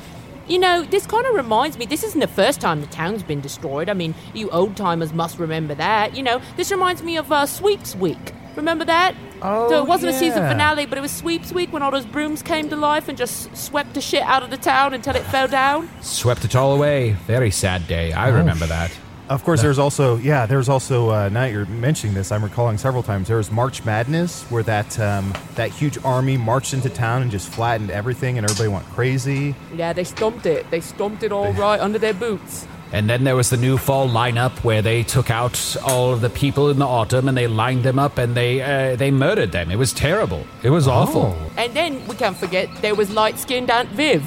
You know, this kind of reminds me, this isn't the first time the town's been destroyed. I mean, you old timers must remember that. You know, this reminds me of uh, Sweeps Week. Remember that? Oh, so it wasn't a season finale, but it was Sweeps Week when all those brooms came to life and just swept the shit out of the town until it fell down. Swept it all away. Very sad day. I remember that. Of course, there's also yeah. There's also uh, now that you're mentioning this, I'm recalling several times. There was March Madness, where that um, that huge army marched into town and just flattened everything, and everybody went crazy. Yeah, they stomped it. They stomped it all right under their boots. And then there was the new fall lineup where they took out all of the people in the autumn and they lined them up and they uh, they murdered them. It was terrible. It was awful. And then we can't forget there was light skinned Aunt Viv.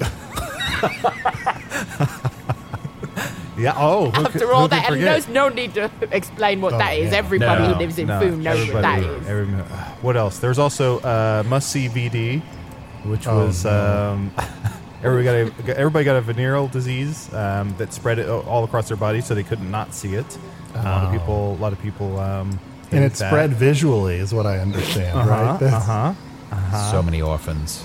Yeah. Oh, who could- After all who that, and there's no need to explain what Oh, that is. yeah. Everybody No, who lives in no, Foon knows what that everybody- every- what else? There's also uh, must see VD, which Oh, was no. um, everybody got a, everybody got a venereal disease um, that spread it all across their body, so they could not not see it. A lot of Oh. people, a lot of people, um, and it that- spread visually, is what I understand, Uh-huh, right? That's- uh-huh, uh-huh. So many orphans.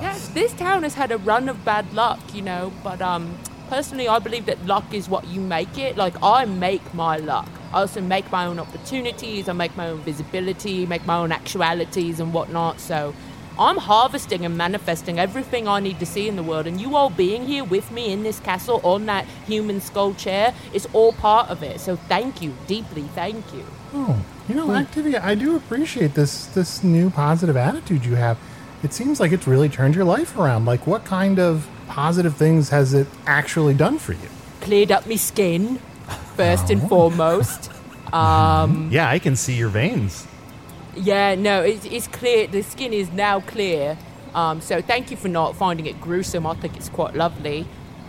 Yes, this town has had a run of bad luck, you know, but um, personally, I believe that luck is what you make it. Like, I make my luck. I also make my own opportunities, I make my own visibility, make my own actualities and whatnot. So I'm harvesting and manifesting everything I need to see in the world, and you all being here with me in this castle on that human skull chair is all part of it. So thank you, deeply thank you. Oh, you know, Activia, I do appreciate this this new positive attitude you have. It seems like it's really turned your life around. Like, what kind of positive things has it actually done for you? Cleared up my skin, first and foremost. Um, Yeah, I can see your veins. Yeah, no, it's, it's clear. The skin is now clear. Um, so thank you for not finding it gruesome. I think it's quite lovely.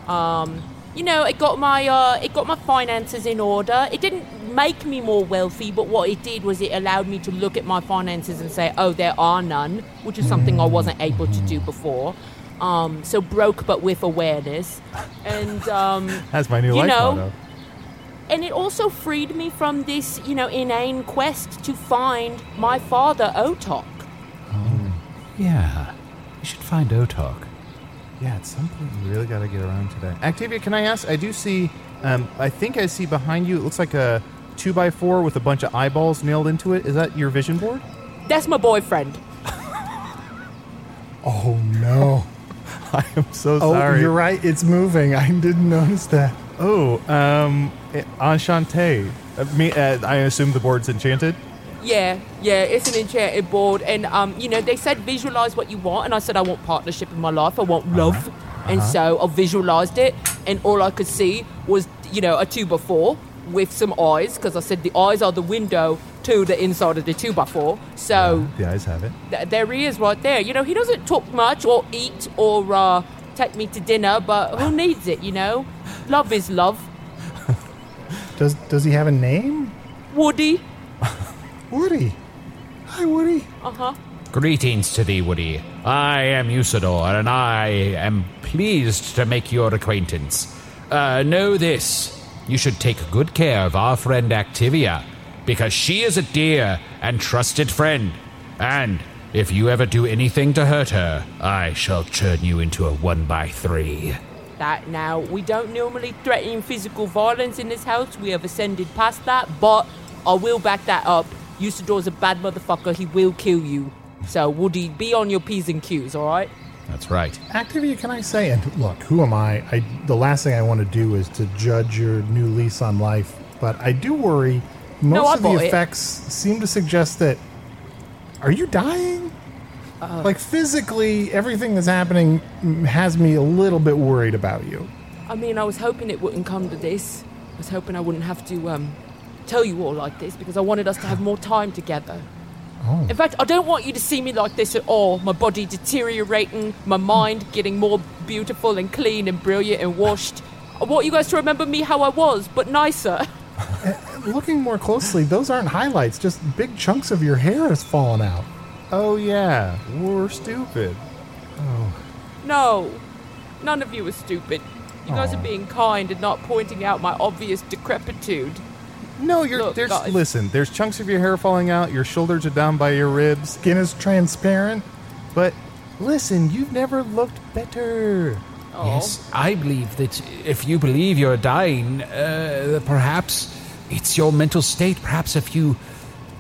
Um, you know, it got my uh, it got my finances in order. It didn't make me more wealthy, but what it did was it allowed me to look at my finances and say, "Oh, there are none," which is something I wasn't able to do before. Um, so broke, but with awareness, and um, That's my new you life know, motto. and it also freed me from this, you know, inane quest to find my father, Otok. Oh, yeah. You should find Otok. Yeah, at some point you really got to get around to that. Activia, can I ask? I do see. Um, I think I see behind you. It looks like a two by four with a bunch of eyeballs nailed into it. Is that your vision board? That's my boyfriend. Oh no! I am so sorry. oh, sorry. you're right. It's moving. I didn't notice that. Oh, um, eh, enchanté. Uh, me, uh, I assume the board's enchanted. Yeah, yeah, it's an enchanted board, and um, you know, they said visualize what you want, and I said I want partnership in my life, I want love, and Uh-huh. so I visualized it, and all I could see was, you know, a two by four with some eyes, because I said the eyes are the window to the inside of the two by four. So The eyes have it. th- there he is, right there. You know, he doesn't talk much or eat or uh, take me to dinner, but who needs it? You know, love is love. Does Does he have a name? Woody. Woody. Hi, Woody. Uh huh. Greetings to thee, Woody. I am Usidore, and I am pleased to make your acquaintance. Uh, know this you should take good care of our friend Activia, because she is a dear and trusted friend. And if you ever do anything to hurt her, I shall turn you into a one by three. that now. We don't normally threaten physical violence in this house. We have ascended past that, but I will back that up. Usidore's a bad motherfucker. He will kill you. So, Woody, be on your P's and Q's, all right? That's right. Activia, can I say? And look, who am I? I the last thing I want to do is to judge your new lease on life. But I do worry. Most No, of the bought it. effects seem to suggest that. Are you dying? Uh, like physically, everything that's happening has me a little bit worried about you. I mean, I was hoping it wouldn't come to this. I was hoping I wouldn't have to um, tell you all like this because I wanted us to have more time together. Oh. In fact, I don't want you to see me like this at all. My body deteriorating, my mind getting more beautiful and clean and brilliant and washed. I want you guys to remember me how I was, but nicer. Uh, looking more closely, those aren't highlights. Just big chunks of your hair has fallen out. Oh yeah, we're stupid. Oh. No, none of you are stupid. You guys Aw. are being kind and not pointing out my obvious decrepitude. No, you're Look, there's guys. listen. There's chunks of your hair falling out. Your shoulders are down by your ribs. Skin is transparent. But listen, you've never looked better. Yes, I believe that if you believe you're dying, uh, perhaps it's your mental state. Perhaps if you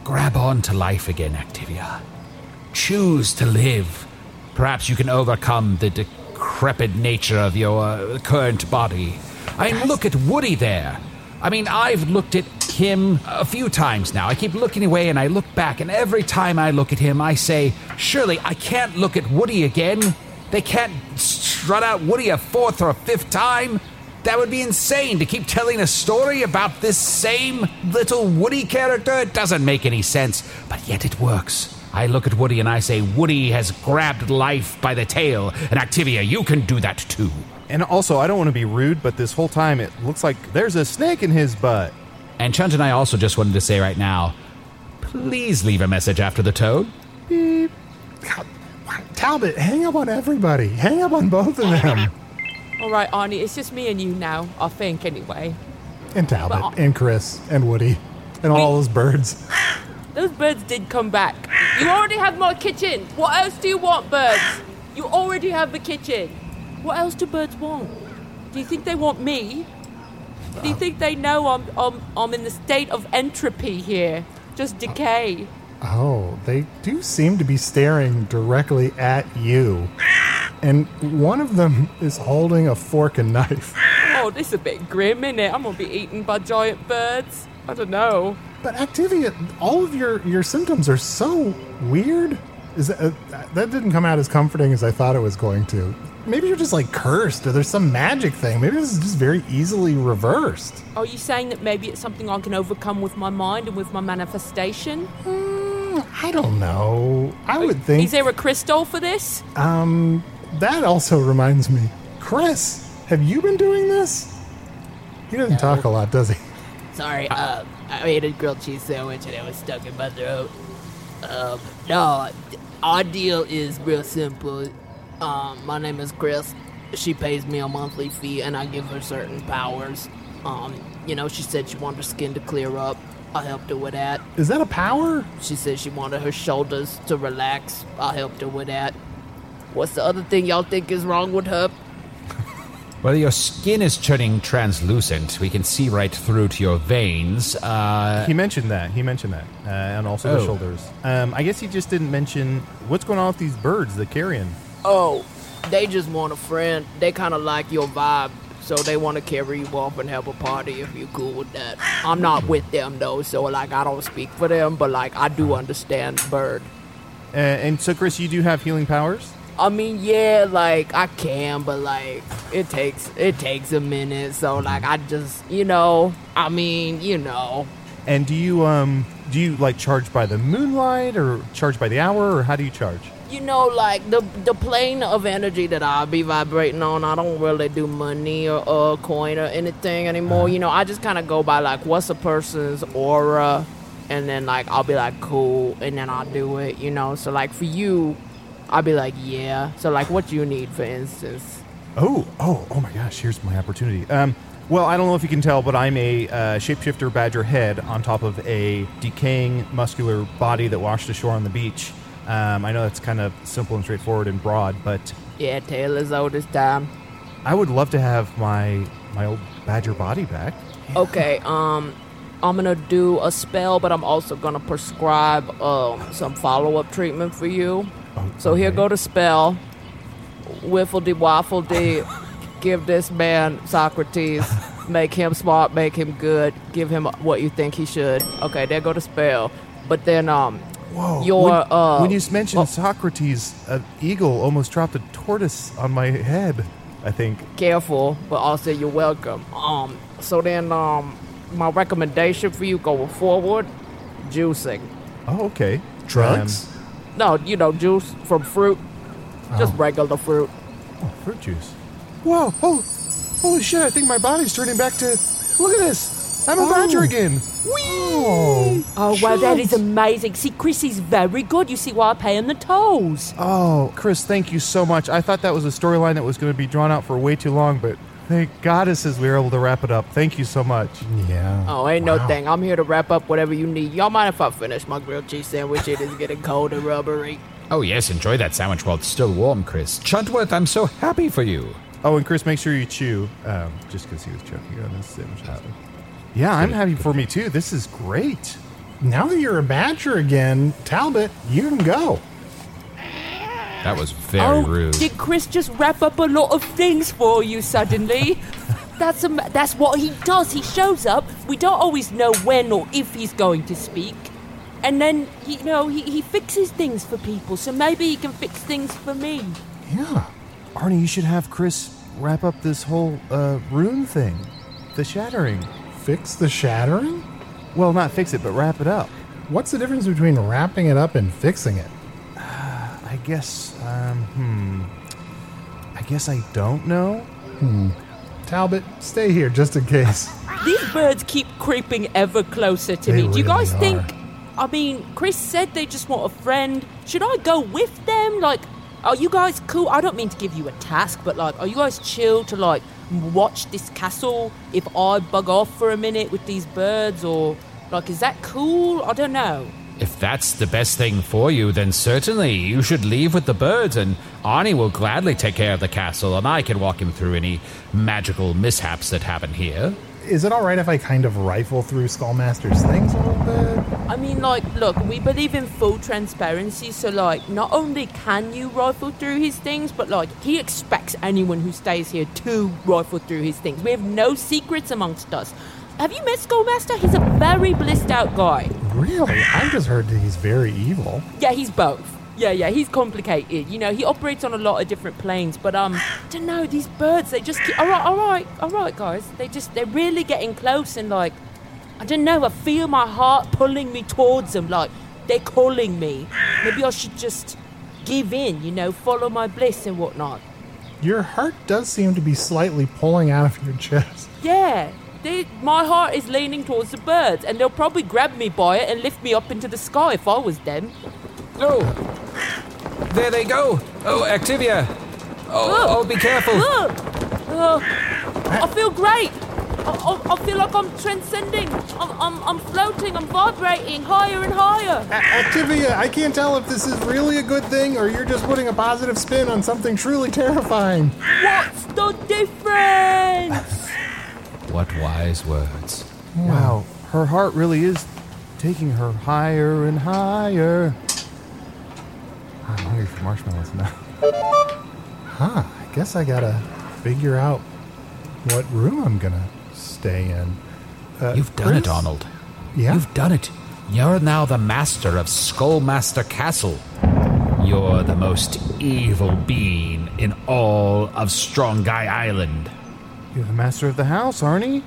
grab on to life again, Activia, choose to live, perhaps you can overcome the decrepit nature of your uh, current body. I mean, look at Woody there. I mean, I've looked at him a few times now. I keep looking away and I look back, and every time I look at him, I say, surely I can't look at Woody again. They can't strut out Woody a fourth or a fifth time. That would be insane to keep telling a story about this same little Woody character. It doesn't make any sense, but yet it works. I look at Woody and I say, Woody has grabbed life by the tail, and Activia, you can do that too. And also, I don't want to be rude, but this whole time it looks like there's a snake in his butt. And Chunt and I also just wanted to say right now, please leave a message after the toad. Beep. God, Talbot, hang up on everybody. Hang up on both of them. All right, Arnie, it's just me and you now, I think, anyway. And Talbot, But- and Chris, and Woody, and all those birds. Those birds did come back. You already have my kitchen. What else do you want, birds? You already have the kitchen. What else do birds want? Do you think they want me? Do you think they know I'm, I'm, I'm in the state of entropy here? Just decay. Oh, they do seem to be staring directly at you. And one of them is holding a fork and knife. Oh, this is a bit grim, innit? I'm gonna be eaten by giant birds. I don't know. But Activia, all of your, your symptoms are so weird. Is that, uh, that didn't come out as comforting as I thought it was going to. Maybe you're just like cursed, or there's some magic thing. Maybe this is just very easily reversed. Are you saying that maybe it's something I can overcome with my mind and with my manifestation? I don't know. I would think. Is there a crystal for this? Um, that also reminds me. Chris, have you been doing this? He doesn't talk a lot, does he? Sorry, uh, I ate a grilled cheese sandwich and it was stuck in my throat. Um, no, our deal is real simple. Um, my name is Chris. She pays me a monthly fee and I give her certain powers. Um, you know, she said she wanted her skin to clear up. I helped her with that. Is that a power? She said she wanted her shoulders to relax. I helped her with that. What's the other thing y'all think is wrong with her? Well, your skin is turning translucent. We can see right through to your veins. Uh, He mentioned that. He mentioned that, uh, and also the Oh. shoulders. Um, I guess he just didn't mention what's going on with these birds, the carrion. Oh, they just want a friend. They kind of like your vibe, so they want to carry you off and have a party if you're cool with that. I'm not with them though, so like I don't speak for them, but like I do understand bird. Uh, and so, Chris, you do have healing powers. I mean, yeah, like I can, but like it takes it takes a minute. So like I just, you know, I mean, you know, And do you um do you like charge by the moonlight or charge by the hour or how do you charge? You know, like the the plane of energy that I'll be vibrating on. I don't really do money or, or coin or anything anymore. You know, I just kind of go by like what's a person's aura, and then like I'll be like cool, and then I'll do it. You know, so like for you, I'll be like yeah. So like what do you need, for instance. Oh, oh, oh my gosh! Here's my opportunity. Um, well, I don't know if you can tell, but I'm a uh, shapeshifter badger head on top of a decaying muscular body that washed ashore on the beach. Um, I know that's kind of simple and straightforward and broad, but Yeah, tale as old as time. I would love to have my my old badger body back. Okay, um, I'm gonna do a spell, but I'm also gonna prescribe um some follow up treatment for you. So here go the spell. Wiffle de waffle de. Give this man Socrates. Make him smart. Make him good. Give him what you think he should. Okay, there go the spell. But then um, Whoa! your when, uh, when you mentioned oh, Socrates, an eagle almost dropped a tortoise on my head. I think. careful, but also you're welcome. Um, so then um, my recommendation for you going forward, juicing. Oh, okay. Drugs? No, you know, juice from fruit. Just regular fruit. Oh, fruit juice. Whoa! Oh, holy shit! I think my body's turning back to. Look at this! I'm a badger again. Oh, Oh, wow, that is amazing. See, Chris is very good. You see why I pay him the tolls. Oh, Chris, thank you so much. I thought that was a storyline that was going to be drawn out for way too long, but thank goddesses we were able to wrap it up. Thank you so much. yeah. Oh, ain't no Wow. thing. I'm here to wrap up whatever you need. Y'all mind if I finish my grilled cheese sandwich? It is getting cold and rubbery. oh, yes, enjoy that sandwich while it's still warm, Chris. Chuntworth, I'm so happy for you. Oh, and Chris, make sure you chew, um, just because he was choking on this sandwich. Yeah, I'm happy for me too. This is great. Now that you're a badger again, Talbot, you can go. That was very oh, rude. did Chris just wrap up a lot of things for you suddenly? That's a, that's what he does. He shows up. We don't always know when or if he's going to speak. And then, you know, he, he fixes things for people. So maybe he can fix things for me. Yeah. Arnie, you should have Chris wrap up this whole uh, rune thing. The shattering. Fix the shattering? Well, not fix it, but wrap it up. What's the difference between wrapping it up and fixing it? I guess, um, hmm. I guess I don't know. Hmm. Talbot, stay here just in case. These birds keep creeping ever closer to They me. Do you guys really think? I mean, Chris said they just want a friend. Should I go with them? Like, are you guys cool? I don't mean to give you a task, but like, are you guys chill to like watch this castle if I bug off for a minute with these birds, or like, is that cool? I don't know. If that's the best thing for you, then certainly you should leave with the birds, and Arnie will gladly take care of the castle, and I can walk him through any magical mishaps that happen here. Is it all right if I kind of rifle through Skullmaster's things a little bit? I mean, like, look, we believe in full transparency, so, like, not only can you rifle through his things, but, like, he expects anyone who stays here to rifle through his things. We have no secrets amongst us. Have you met Skullmaster? He's a very blissed out guy. Really? I just heard that he's very evil. Yeah, he's both. Yeah, yeah, he's complicated. You know, he operates on a lot of different planes, but um, I don't know. These birds, they just keep. All right, all right, all right, guys. They just, they're really getting close, and like, I don't know. I feel my heart pulling me towards them. Like they're calling me. Maybe I should just give in. You know, follow my bliss and whatnot. Your heart does seem to be slightly pulling out of your chest. Yeah. They, my heart is leaning towards the birds, and they'll probably grab me by it and lift me up into the sky if I was them. Oh, there they go. Oh, Activia. Oh, oh, be careful. Look! Oh, I feel great. I, I, I feel like I'm transcending. I'm, I'm, I'm floating. I'm vibrating higher and higher. Uh, Activia, I can't tell if this is really a good thing or you're just putting a positive spin on something truly terrifying. What's the difference? What wise words. Wow, her heart really is taking her higher and higher. I'm hungry for marshmallows now. Huh, I guess I gotta figure out what room I'm gonna stay in. Uh, You've done it, Chris? Donald. Yeah? You've done it. You're now the master of Skullmaster Castle. You're the most evil being in all of Strong Guy Island. You're the master of the house, Arnie.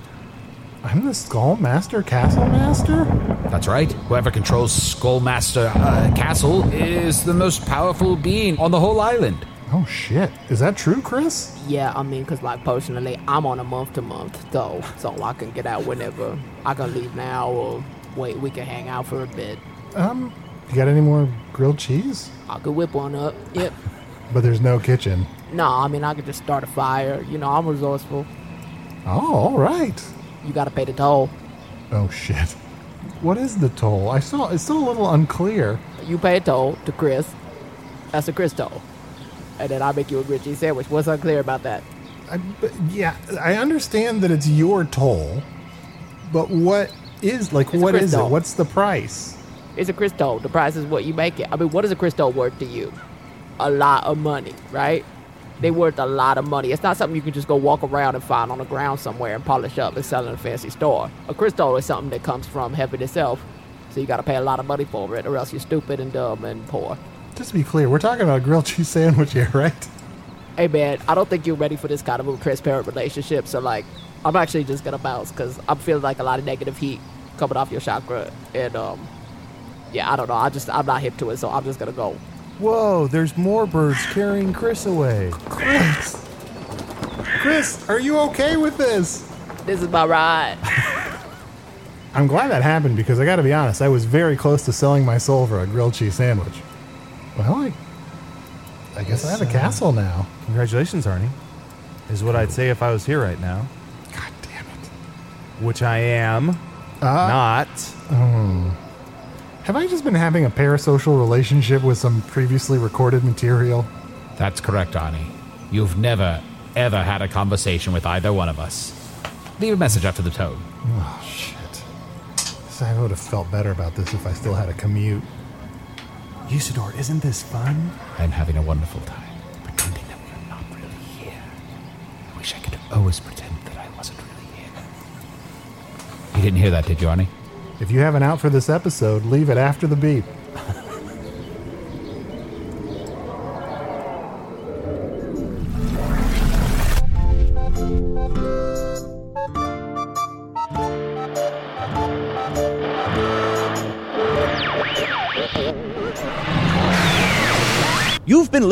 I'm the Skull Master Castle Master? That's right. Whoever controls Skullmaster uh, Castle is the most powerful being on the whole island. Oh shit. Is that true, Chris? Yeah, I mean, cause like personally, I'm on a month to month, though, so I can get out whenever. I can leave now, or wait, we can hang out for a bit. Um, you got any more grilled cheese? I could whip one up. Yep. But there's no kitchen. No, I mean I could just start a fire. You know, I'm resourceful. Oh, all right. You gotta pay the toll. Oh shit. What is the toll? I saw it's still a little unclear. You pay a toll to Chris. That's a Chris toll. And then I'll make you a grilled cheese sandwich. What's unclear about that? I, but yeah, I understand that it's your toll, but what is like It's what is it? What's the price? It's a crystal. The price is what you make it. I mean, what is a crystal worth to you? A lot of money, right? They worth a lot of money. It's not something you can just go walk around and find on the ground somewhere and polish up and sell in a fancy store. A crystal is something that comes from heaven itself. So you gotta pay a lot of money for it, or else you're stupid and dumb and poor. Just to be clear, we're talking about a grilled cheese sandwich here, right? Hey man, I don't think you're ready for this kind of a transparent relationship. So like, I'm actually just gonna bounce because I'm feeling like a lot of negative heat coming off your chakra, and um, yeah, I don't know. I just I'm not hip to it, so I'm just gonna go. Whoa, there's more birds carrying Chris away. Chris, Chris, are you okay with this? This is my ride. I'm glad that happened because I got to be honest, I was very close to selling my soul for a grilled cheese sandwich. Well, I, I guess I have a castle now. Congratulations, Arnie. Is what I'd say if I was here right now. God damn it. Which I am. Uh, not. Oh. Have I just been having a parasocial relationship with some previously recorded material? That's correct, Arnie. You've never, ever had a conversation with either one of us. Leave a message after the tone. Oh, shit. I would have felt better about this if I still had a commute. Usidore, isn't this fun? I'm having a wonderful time, pretending that we're not really here. I wish I could always pretend that I wasn't really here. You didn't hear that, did you, Arnie? If you have an out for this episode, leave it after the beep.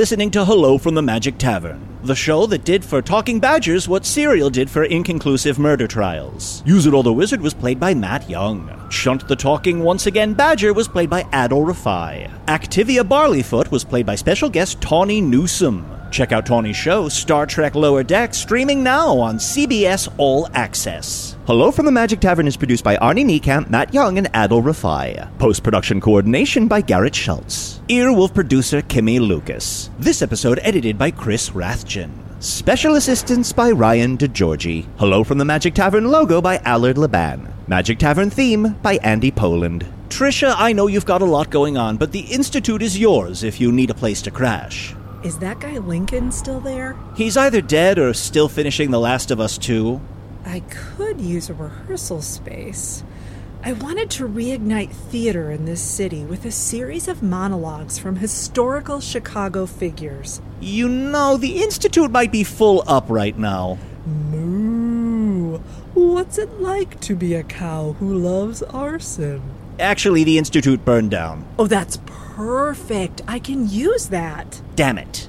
Listening to Hello from the Magic Tavern, the show that did for Talking Badgers what Serial did for inconclusive murder trials. Usidore the Wizard was played by Matt Young. Chunt the Talking Once Again Badger was played by Adal Rifai. Activia Barleyfoot was played by special guest Tawny Newsome. Check out Tawny's show, Star Trek Lower Deck, streaming now on CBS All Access. Hello from the Magic Tavern is produced by Arnie Niekamp, Matt Young, and Adal Rifai. Post production coordination by Garrett Schultz. Earwolf producer Kimmie Lucas. This episode edited by Chris Rathjen. Special assistance by Ryan DiGiorgi. Hello from the Magic Tavern logo by Allard Laban. Magic Tavern theme by Andy Poland. Tricia, I know you've got a lot going on, but the Institute is yours if you need a place to crash. Is that guy Lincoln still there? He's either dead or still finishing The Last of Us 2. I could use a rehearsal space. I wanted to reignite theater in this city with a series of monologues from historical Chicago figures. You know, the Institute might be full up right now. Moo! What's it like to be a cow who loves arson? Actually, the Institute burned down. Oh, that's perfect. I can use that. Damn it.